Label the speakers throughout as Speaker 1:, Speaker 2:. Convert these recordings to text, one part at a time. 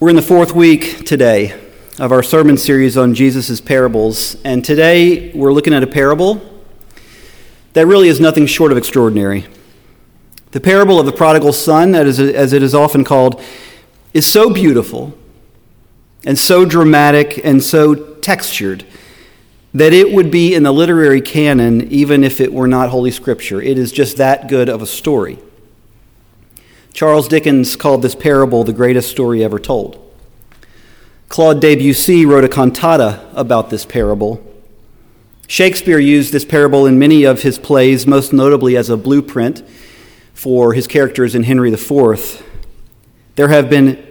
Speaker 1: We're in the fourth week today of our sermon series on Jesus' parables, and today we're looking at a parable that really is nothing short of extraordinary. The parable of the prodigal son, as it is often called, is so beautiful and so dramatic and so textured that it would be in the literary canon even if it were not Holy Scripture. It is just that good of a story. Charles Dickens called this parable the greatest story ever told. Claude Debussy wrote a cantata about this parable. Shakespeare used this parable in many of his plays, most notably as a blueprint for his characters in Henry IV. There have been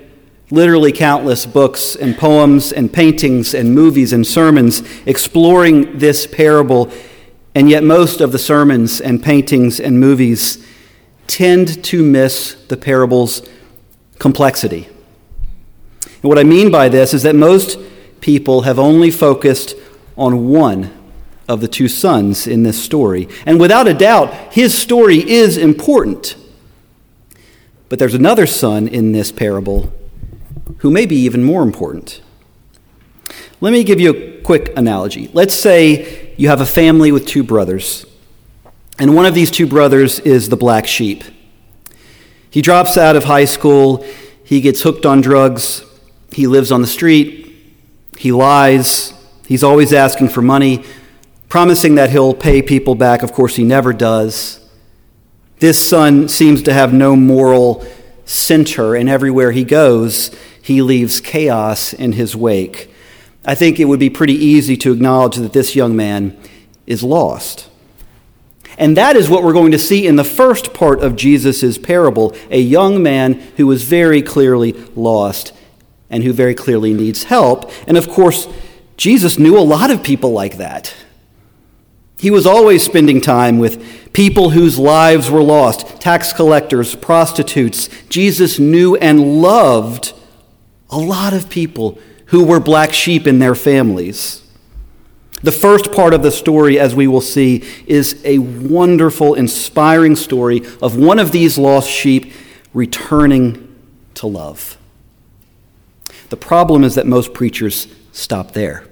Speaker 1: literally countless books and poems and paintings and movies and sermons exploring this parable, and yet most of the sermons and paintings and movies tend to miss the parable's complexity. And what I mean by this is that most people have only focused on one of the two sons in this story. And without a doubt, his story is important. But there's another son in this parable who may be even more important. Let me give you a quick analogy. Let's say you have a family with two brothers. And one of these two brothers is the black sheep. He drops out of high school, he gets hooked on drugs, he lives on the street, he lies, he's always asking for money, promising that he'll pay people back. Of course, he never does. This son seems to have no moral center, and everywhere he goes, he leaves chaos in his wake. I think it would be pretty easy to acknowledge that this young man is lost. And that is what we're going to see in the first part of Jesus' parable a young man who was very clearly lost and who very clearly needs help. And of course, Jesus knew a lot of people like that. He was always spending time with people whose lives were lost tax collectors, prostitutes. Jesus knew and loved a lot of people who were black sheep in their families. The first part of the story, as we will see, is a wonderful, inspiring story of one of these lost sheep returning to love. The problem is that most preachers stop there.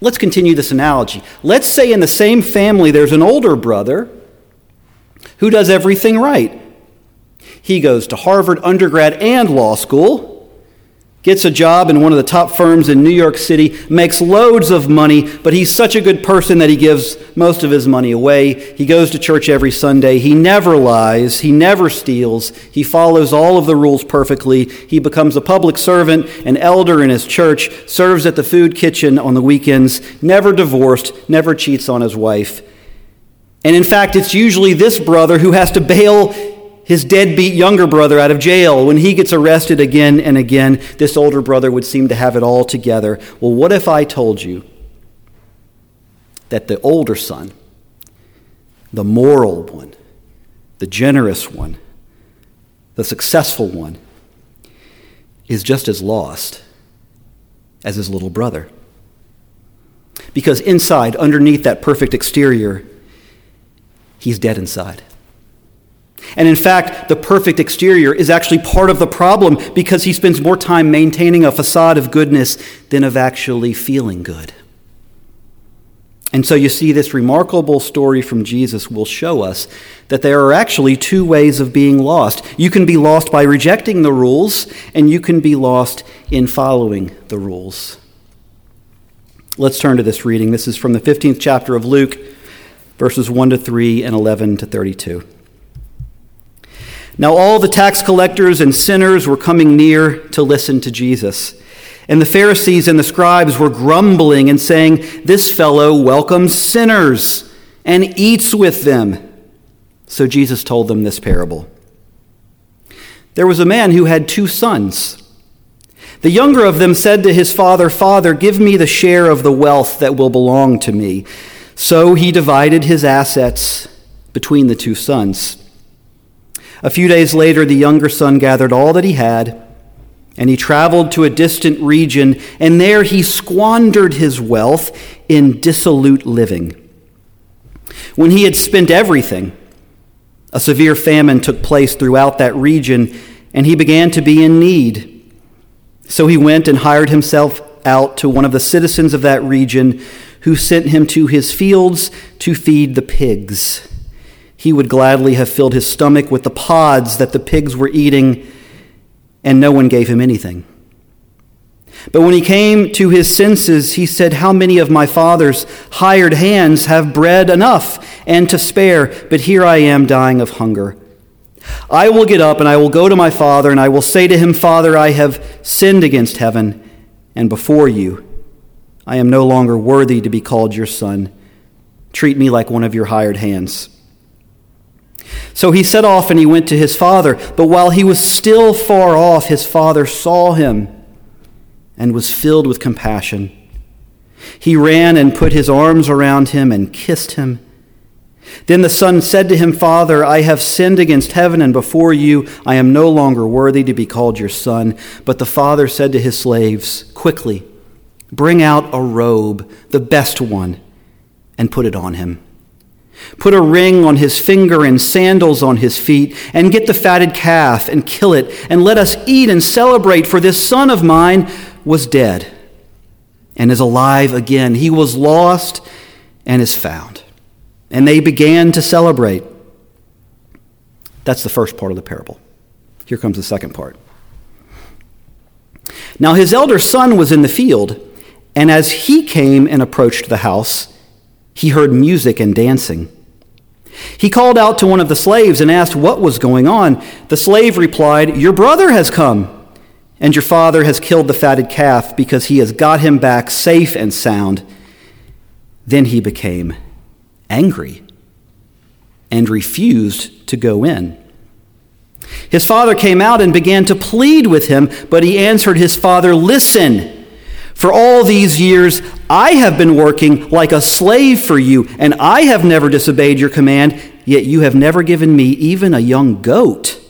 Speaker 1: Let's continue this analogy. Let's say in the same family there's an older brother who does everything right. He goes to Harvard undergrad and law school gets a job in one of the top firms in New York City, makes loads of money, but he's such a good person that he gives most of his money away. He goes to church every Sunday. He never lies. He never steals. He follows all of the rules perfectly. He becomes a public servant, an elder in his church, serves at the food kitchen on the weekends, never divorced, never cheats on his wife. And in fact, it's usually this brother who has to bail his deadbeat younger brother out of jail. When he gets arrested again and again, this older brother would seem to have it all together. Well, what if I told you that the older son, the moral one, the generous one, the successful one, is just as lost as his little brother? Because inside, underneath that perfect exterior, he's dead inside. And in fact, the perfect exterior is actually part of the problem because he spends more time maintaining a facade of goodness than of actually feeling good. And so you see, this remarkable story from Jesus will show us that there are actually two ways of being lost. You can be lost by rejecting the rules, and you can be lost in following the rules. Let's turn to this reading. This is from the 15th chapter of Luke, verses 1 to 3 and 11 to 32. Now, all the tax collectors and sinners were coming near to listen to Jesus. And the Pharisees and the scribes were grumbling and saying, This fellow welcomes sinners and eats with them. So Jesus told them this parable. There was a man who had two sons. The younger of them said to his father, Father, give me the share of the wealth that will belong to me. So he divided his assets between the two sons. A few days later, the younger son gathered all that he had, and he traveled to a distant region, and there he squandered his wealth in dissolute living. When he had spent everything, a severe famine took place throughout that region, and he began to be in need. So he went and hired himself out to one of the citizens of that region, who sent him to his fields to feed the pigs. He would gladly have filled his stomach with the pods that the pigs were eating, and no one gave him anything. But when he came to his senses, he said, How many of my father's hired hands have bread enough and to spare, but here I am dying of hunger? I will get up and I will go to my father, and I will say to him, Father, I have sinned against heaven and before you. I am no longer worthy to be called your son. Treat me like one of your hired hands. So he set off and he went to his father. But while he was still far off, his father saw him and was filled with compassion. He ran and put his arms around him and kissed him. Then the son said to him, Father, I have sinned against heaven and before you. I am no longer worthy to be called your son. But the father said to his slaves, Quickly, bring out a robe, the best one, and put it on him. Put a ring on his finger and sandals on his feet, and get the fatted calf and kill it, and let us eat and celebrate, for this son of mine was dead and is alive again. He was lost and is found and they began to celebrate. That's the first part of the parable. Here comes the second part. Now his elder son was in the field, and as he came and approached the house, he heard music and dancing. He called out to one of the slaves and asked what was going on. The slave replied, Your brother has come, and your father has killed the fatted calf because he has got him back safe and sound. Then he became angry and refused to go in. His father came out and began to plead with him, but he answered his father, Listen, for all these years I have been working like a slave for you, and I have never disobeyed your command, yet you have never given me even a young goat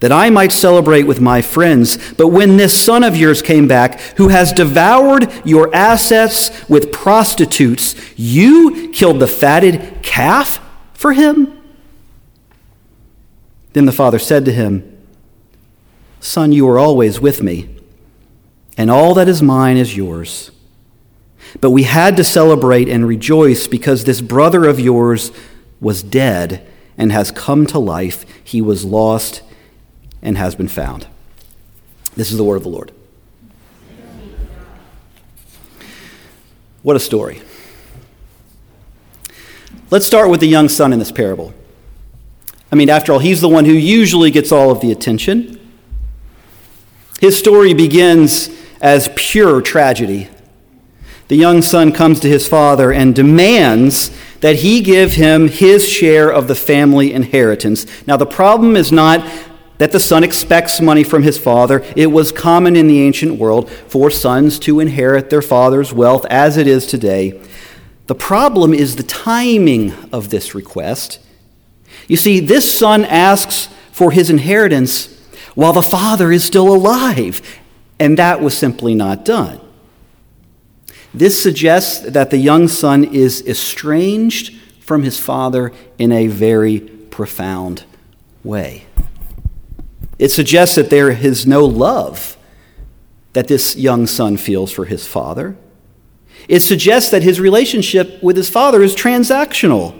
Speaker 1: that I might celebrate with my friends. But when this son of yours came back, who has devoured your assets with prostitutes, you killed the fatted calf for him? Then the father said to him, Son, you are always with me, and all that is mine is yours. But we had to celebrate and rejoice because this brother of yours was dead and has come to life. He was lost and has been found. This is the word of the Lord. What a story. Let's start with the young son in this parable. I mean, after all, he's the one who usually gets all of the attention. His story begins as pure tragedy. The young son comes to his father and demands that he give him his share of the family inheritance. Now, the problem is not that the son expects money from his father. It was common in the ancient world for sons to inherit their father's wealth as it is today. The problem is the timing of this request. You see, this son asks for his inheritance while the father is still alive, and that was simply not done. This suggests that the young son is estranged from his father in a very profound way. It suggests that there is no love that this young son feels for his father. It suggests that his relationship with his father is transactional.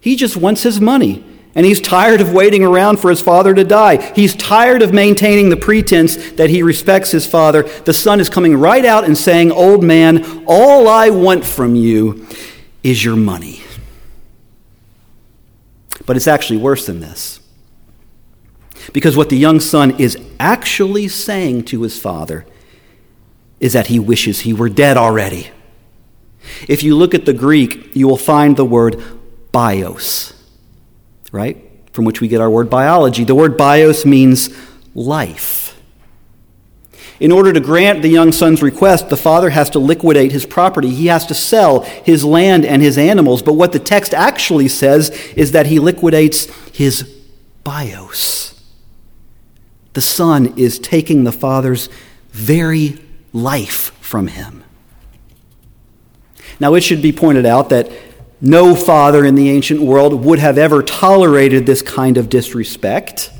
Speaker 1: He just wants his money, and he's tired of waiting around for his father to die. He's tired of maintaining the pretense that he respects his father. The son is coming right out and saying, Old man, all I want from you is your money. But it's actually worse than this. Because what the young son is actually saying to his father is that he wishes he were dead already. If you look at the Greek, you will find the word bios, right? From which we get our word biology. The word bios means life. In order to grant the young son's request, the father has to liquidate his property. He has to sell his land and his animals. But what the text actually says is that he liquidates his bios. The Son is taking the Father's very life from him. Now, it should be pointed out that no father in the ancient world would have ever tolerated this kind of disrespect.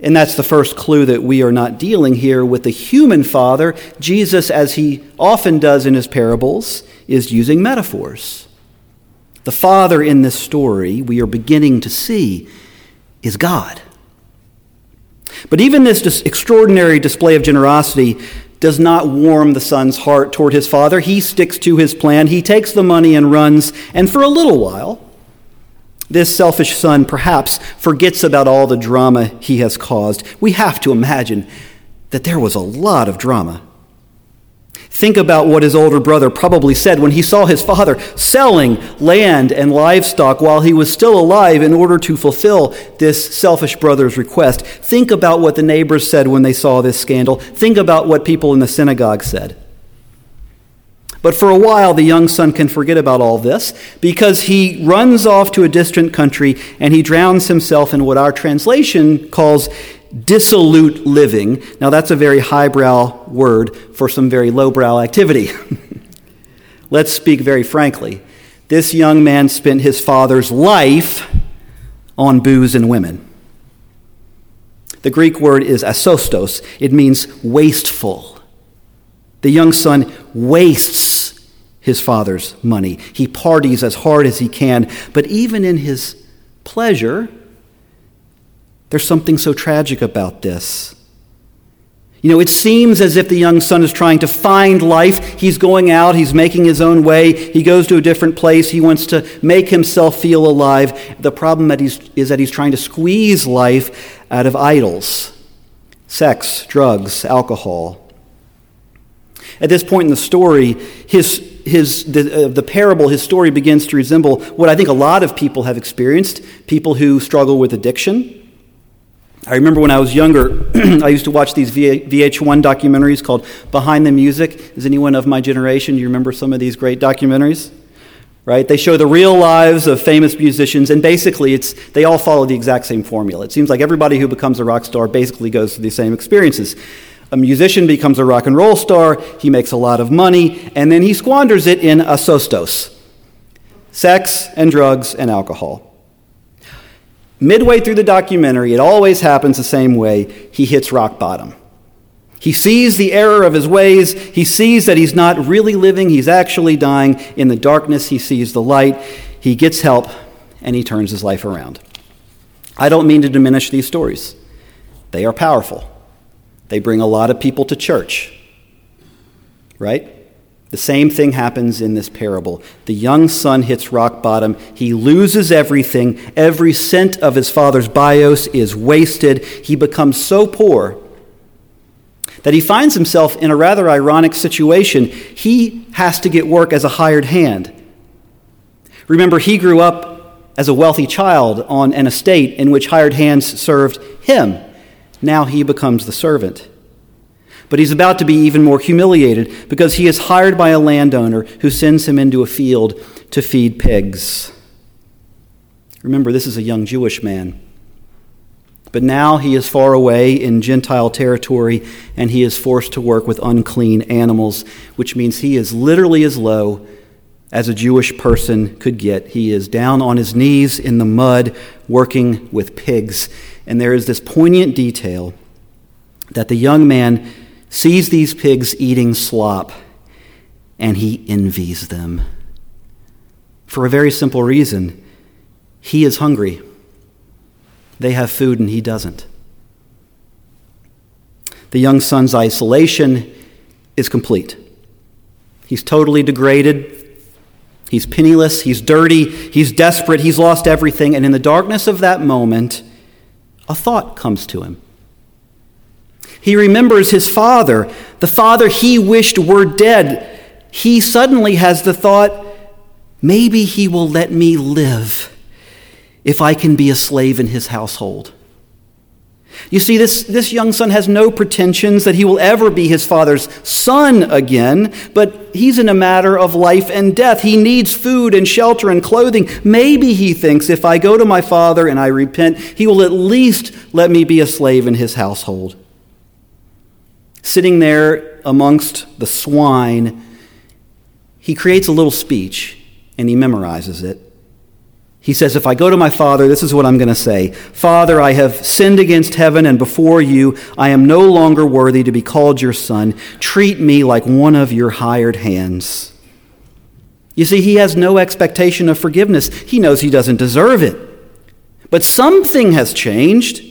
Speaker 1: And that's the first clue that we are not dealing here with the human father. Jesus, as he often does in his parables, is using metaphors. The father in this story, we are beginning to see, is God. But even this dis- extraordinary display of generosity does not warm the son's heart toward his father. He sticks to his plan. He takes the money and runs. And for a little while, this selfish son perhaps forgets about all the drama he has caused. We have to imagine that there was a lot of drama. Think about what his older brother probably said when he saw his father selling land and livestock while he was still alive in order to fulfill this selfish brother's request. Think about what the neighbors said when they saw this scandal. Think about what people in the synagogue said. But for a while, the young son can forget about all this because he runs off to a distant country and he drowns himself in what our translation calls dissolute living. Now, that's a very highbrow word for some very lowbrow activity. Let's speak very frankly. This young man spent his father's life on booze and women. The Greek word is asostos, it means wasteful. The young son wastes his father's money. He parties as hard as he can, but even in his pleasure, there's something so tragic about this. You know, it seems as if the young son is trying to find life. He's going out, he's making his own way, he goes to a different place, he wants to make himself feel alive. The problem that he's, is that he's trying to squeeze life out of idols sex, drugs, alcohol. At this point in the story, his, his, the, uh, the parable, his story begins to resemble what I think a lot of people have experienced people who struggle with addiction. I remember when I was younger, I used to watch these VH1 documentaries called Behind the Music. Is anyone of my generation? Do You remember some of these great documentaries? Right? They show the real lives of famous musicians, and basically, it's, they all follow the exact same formula. It seems like everybody who becomes a rock star basically goes through the same experiences. A musician becomes a rock and roll star, he makes a lot of money, and then he squanders it in a asostos sex and drugs and alcohol. Midway through the documentary, it always happens the same way. He hits rock bottom. He sees the error of his ways. He sees that he's not really living, he's actually dying. In the darkness, he sees the light. He gets help, and he turns his life around. I don't mean to diminish these stories, they are powerful. They bring a lot of people to church, right? The same thing happens in this parable. The young son hits rock bottom. He loses everything. Every cent of his father's bios is wasted. He becomes so poor that he finds himself in a rather ironic situation. He has to get work as a hired hand. Remember, he grew up as a wealthy child on an estate in which hired hands served him. Now he becomes the servant. But he's about to be even more humiliated because he is hired by a landowner who sends him into a field to feed pigs. Remember, this is a young Jewish man. But now he is far away in Gentile territory and he is forced to work with unclean animals, which means he is literally as low as a Jewish person could get. He is down on his knees in the mud working with pigs. And there is this poignant detail that the young man sees these pigs eating slop and he envies them. For a very simple reason he is hungry. They have food and he doesn't. The young son's isolation is complete. He's totally degraded. He's penniless. He's dirty. He's desperate. He's lost everything. And in the darkness of that moment, a thought comes to him. He remembers his father, the father he wished were dead. He suddenly has the thought, maybe he will let me live if I can be a slave in his household. You see, this, this young son has no pretensions that he will ever be his father's son again, but he's in a matter of life and death. He needs food and shelter and clothing. Maybe he thinks if I go to my father and I repent, he will at least let me be a slave in his household sitting there amongst the swine, he creates a little speech and he memorizes it. He says, If I go to my father, this is what I'm going to say Father, I have sinned against heaven and before you. I am no longer worthy to be called your son. Treat me like one of your hired hands. You see, he has no expectation of forgiveness. He knows he doesn't deserve it. But something has changed.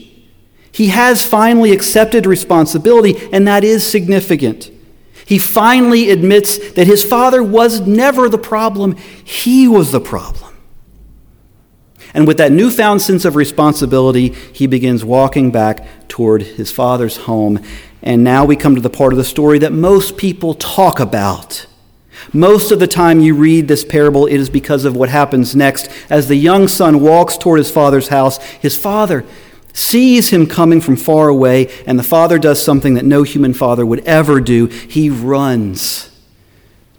Speaker 1: He has finally accepted responsibility, and that is significant. He finally admits that his father was never the problem, he was the problem. And with that newfound sense of responsibility, he begins walking back toward his father's home. And now we come to the part of the story that most people talk about. Most of the time you read this parable, it is because of what happens next. As the young son walks toward his father's house, his father sees him coming from far away, and the father does something that no human father would ever do. He runs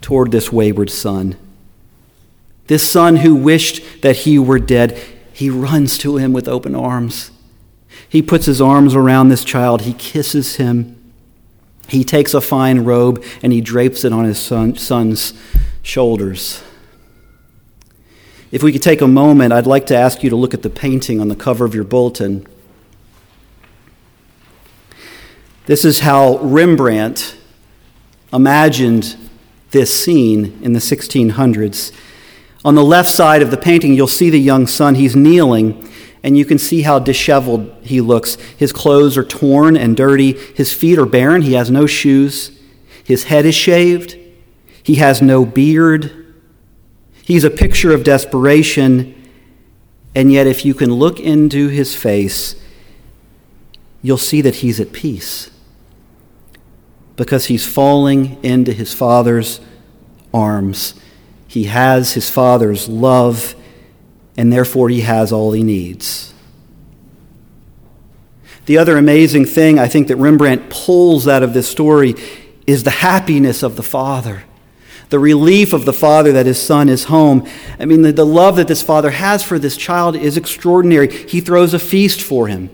Speaker 1: toward this wayward son. This son who wished that he were dead, he runs to him with open arms. He puts his arms around this child, he kisses him. He takes a fine robe and he drapes it on his son, son's shoulders. If we could take a moment, I'd like to ask you to look at the painting on the cover of your bulletin. This is how Rembrandt imagined this scene in the 1600s. On the left side of the painting, you'll see the young son. He's kneeling, and you can see how disheveled he looks. His clothes are torn and dirty. His feet are barren. He has no shoes. His head is shaved. He has no beard. He's a picture of desperation. And yet, if you can look into his face, you'll see that he's at peace because he's falling into his father's arms he has his Father's love, and therefore he has all he needs. The other amazing thing I think that Rembrandt pulls out of this story is the happiness of the Father, the relief of the Father that his Son is home. I mean, the, the love that this Father has for this child is extraordinary. He throws a feast for him.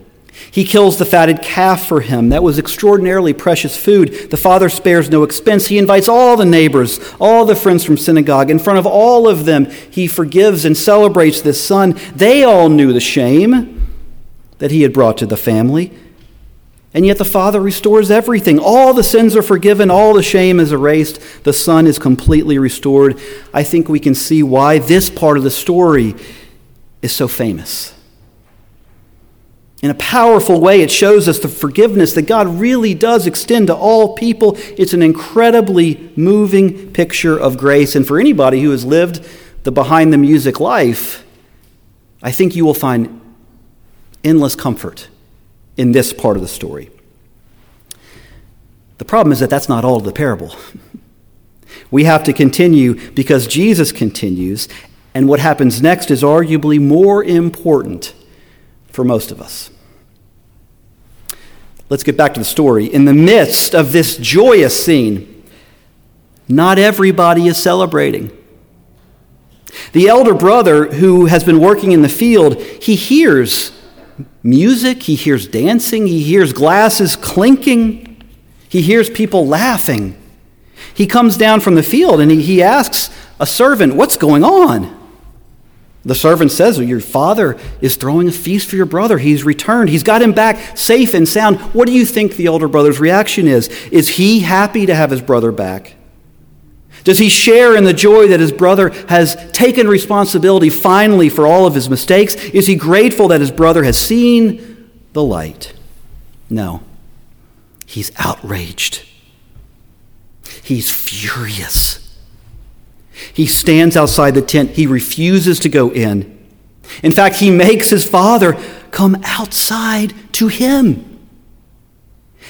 Speaker 1: He kills the fatted calf for him. That was extraordinarily precious food. The father spares no expense. He invites all the neighbors, all the friends from synagogue. In front of all of them, he forgives and celebrates this son. They all knew the shame that he had brought to the family. And yet the father restores everything. All the sins are forgiven, all the shame is erased. The son is completely restored. I think we can see why this part of the story is so famous. In a powerful way, it shows us the forgiveness that God really does extend to all people. It's an incredibly moving picture of grace. And for anybody who has lived the behind the music life, I think you will find endless comfort in this part of the story. The problem is that that's not all of the parable. We have to continue because Jesus continues, and what happens next is arguably more important for most of us. Let's get back to the story. In the midst of this joyous scene, not everybody is celebrating. The elder brother who has been working in the field, he hears music, he hears dancing, he hears glasses clinking, he hears people laughing. He comes down from the field and he, he asks a servant, What's going on? The servant says, Your father is throwing a feast for your brother. He's returned. He's got him back safe and sound. What do you think the older brother's reaction is? Is he happy to have his brother back? Does he share in the joy that his brother has taken responsibility finally for all of his mistakes? Is he grateful that his brother has seen the light? No. He's outraged. He's furious. He stands outside the tent. He refuses to go in. In fact, he makes his father come outside to him.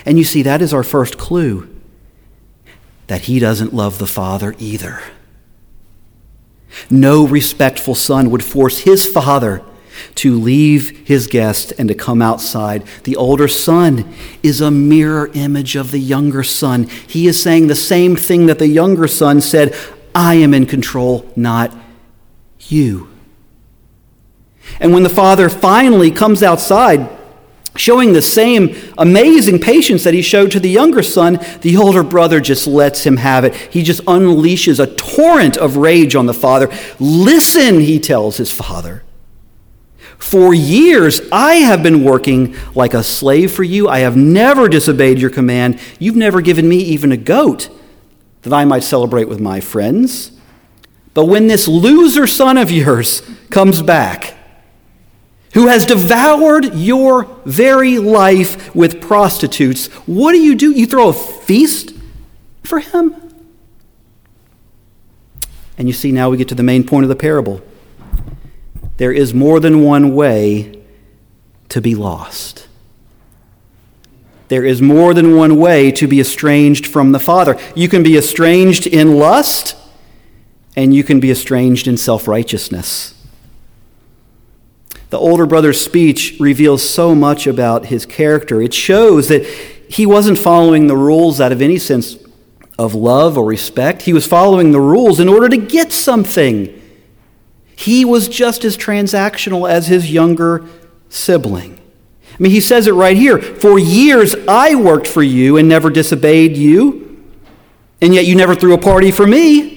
Speaker 1: And you see, that is our first clue that he doesn't love the father either. No respectful son would force his father to leave his guest and to come outside. The older son is a mirror image of the younger son. He is saying the same thing that the younger son said I am in control, not you. And when the father finally comes outside, showing the same amazing patience that he showed to the younger son, the older brother just lets him have it. He just unleashes a torrent of rage on the father. Listen, he tells his father. For years I have been working like a slave for you. I have never disobeyed your command. You've never given me even a goat that I might celebrate with my friends. But when this loser son of yours comes back, who has devoured your very life with prostitutes, what do you do? You throw a feast for him? And you see, now we get to the main point of the parable. There is more than one way to be lost. There is more than one way to be estranged from the Father. You can be estranged in lust, and you can be estranged in self righteousness. The older brother's speech reveals so much about his character. It shows that he wasn't following the rules out of any sense of love or respect. He was following the rules in order to get something. He was just as transactional as his younger sibling. I mean, he says it right here For years I worked for you and never disobeyed you, and yet you never threw a party for me.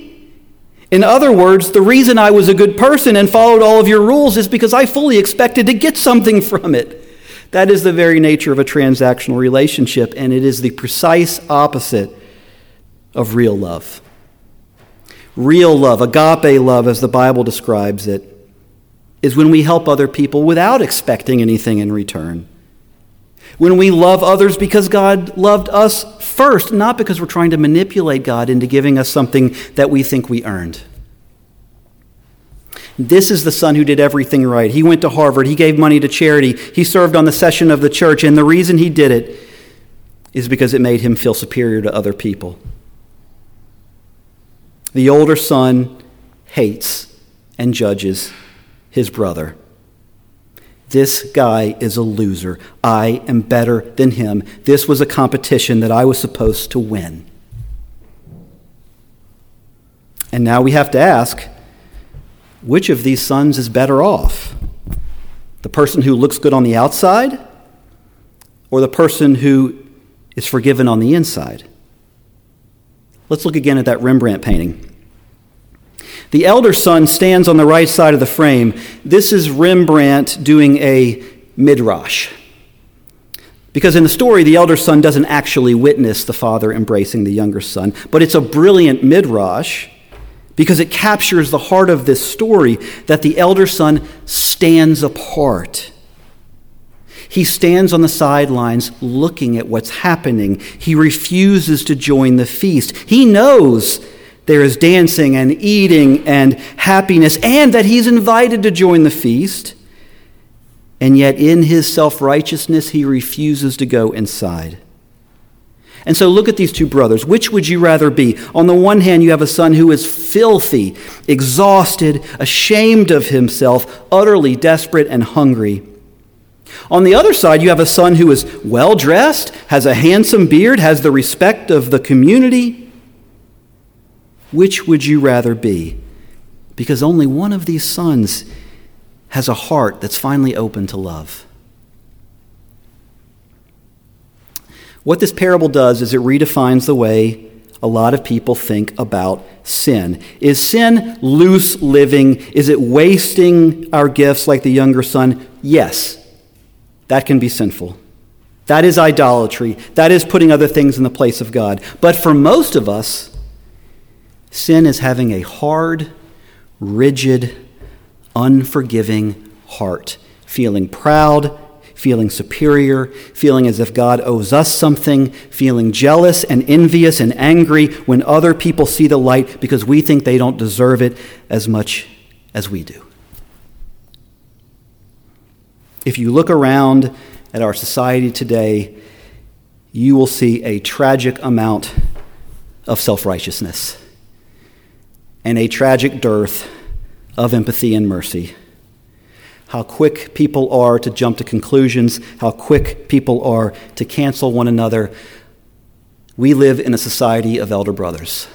Speaker 1: In other words, the reason I was a good person and followed all of your rules is because I fully expected to get something from it. That is the very nature of a transactional relationship, and it is the precise opposite of real love. Real love, agape love, as the Bible describes it, is when we help other people without expecting anything in return. When we love others because God loved us first, not because we're trying to manipulate God into giving us something that we think we earned. This is the son who did everything right. He went to Harvard, he gave money to charity, he served on the session of the church, and the reason he did it is because it made him feel superior to other people. The older son hates and judges his brother. This guy is a loser. I am better than him. This was a competition that I was supposed to win. And now we have to ask which of these sons is better off? The person who looks good on the outside or the person who is forgiven on the inside? Let's look again at that Rembrandt painting. The elder son stands on the right side of the frame. This is Rembrandt doing a midrash. Because in the story, the elder son doesn't actually witness the father embracing the younger son, but it's a brilliant midrash because it captures the heart of this story that the elder son stands apart. He stands on the sidelines looking at what's happening. He refuses to join the feast. He knows there is dancing and eating and happiness, and that he's invited to join the feast. And yet, in his self righteousness, he refuses to go inside. And so, look at these two brothers. Which would you rather be? On the one hand, you have a son who is filthy, exhausted, ashamed of himself, utterly desperate and hungry. On the other side, you have a son who is well dressed, has a handsome beard, has the respect of the community. Which would you rather be? Because only one of these sons has a heart that's finally open to love. What this parable does is it redefines the way a lot of people think about sin. Is sin loose living? Is it wasting our gifts like the younger son? Yes, that can be sinful. That is idolatry. That is putting other things in the place of God. But for most of us, Sin is having a hard, rigid, unforgiving heart, feeling proud, feeling superior, feeling as if God owes us something, feeling jealous and envious and angry when other people see the light because we think they don't deserve it as much as we do. If you look around at our society today, you will see a tragic amount of self righteousness and a tragic dearth of empathy and mercy. How quick people are to jump to conclusions, how quick people are to cancel one another. We live in a society of elder brothers.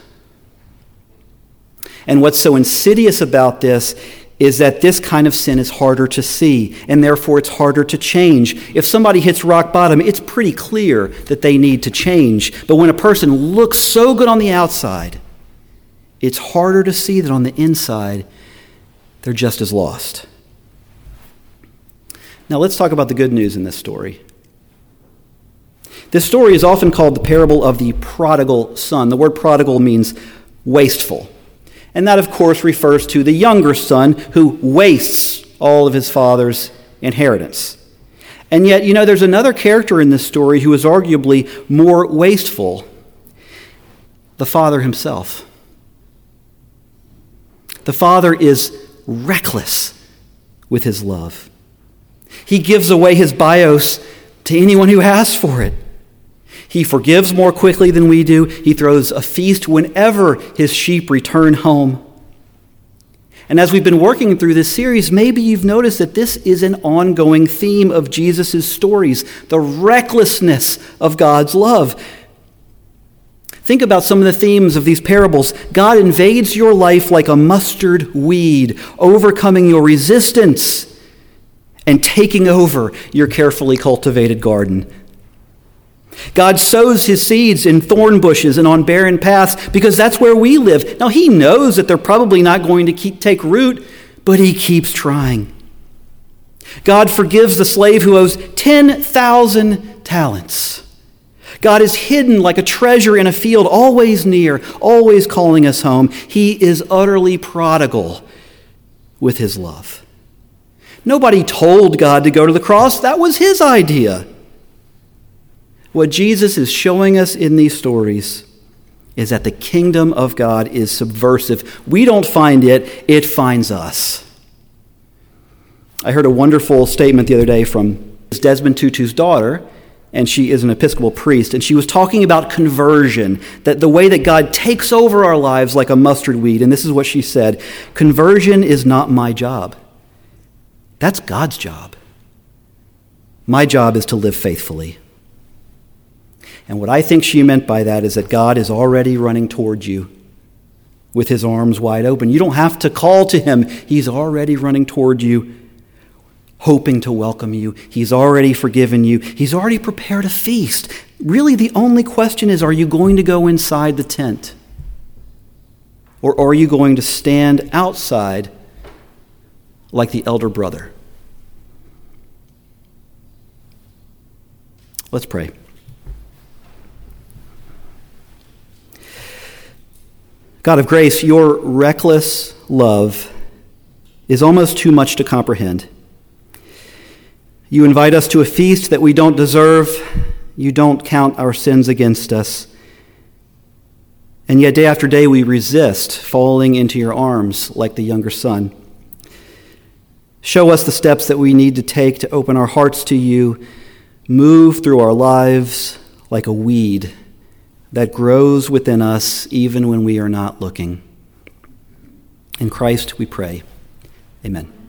Speaker 1: And what's so insidious about this is that this kind of sin is harder to see, and therefore it's harder to change. If somebody hits rock bottom, it's pretty clear that they need to change. But when a person looks so good on the outside, it's harder to see that on the inside, they're just as lost. Now let's talk about the good news in this story. This story is often called the parable of the prodigal son. The word prodigal means wasteful. And that, of course, refers to the younger son who wastes all of his father's inheritance. And yet, you know, there's another character in this story who is arguably more wasteful the father himself. The father is reckless with his love. He gives away his bios to anyone who asks for it. He forgives more quickly than we do. He throws a feast whenever his sheep return home. And as we've been working through this series, maybe you've noticed that this is an ongoing theme of Jesus' stories the recklessness of God's love. Think about some of the themes of these parables. God invades your life like a mustard weed, overcoming your resistance and taking over your carefully cultivated garden. God sows his seeds in thorn bushes and on barren paths because that's where we live. Now, he knows that they're probably not going to keep, take root, but he keeps trying. God forgives the slave who owes 10,000 talents. God is hidden like a treasure in a field, always near, always calling us home. He is utterly prodigal with his love. Nobody told God to go to the cross, that was his idea. What Jesus is showing us in these stories is that the kingdom of God is subversive. We don't find it, it finds us. I heard a wonderful statement the other day from Desmond Tutu's daughter, and she is an Episcopal priest, and she was talking about conversion, that the way that God takes over our lives like a mustard weed. And this is what she said Conversion is not my job, that's God's job. My job is to live faithfully. And what I think she meant by that is that God is already running towards you with his arms wide open. You don't have to call to him, he's already running toward you, hoping to welcome you. He's already forgiven you, he's already prepared a feast. Really, the only question is are you going to go inside the tent? Or are you going to stand outside like the elder brother? Let's pray. God of grace, your reckless love is almost too much to comprehend. You invite us to a feast that we don't deserve. You don't count our sins against us. And yet, day after day, we resist falling into your arms like the younger son. Show us the steps that we need to take to open our hearts to you, move through our lives like a weed that grows within us even when we are not looking. In Christ we pray. Amen.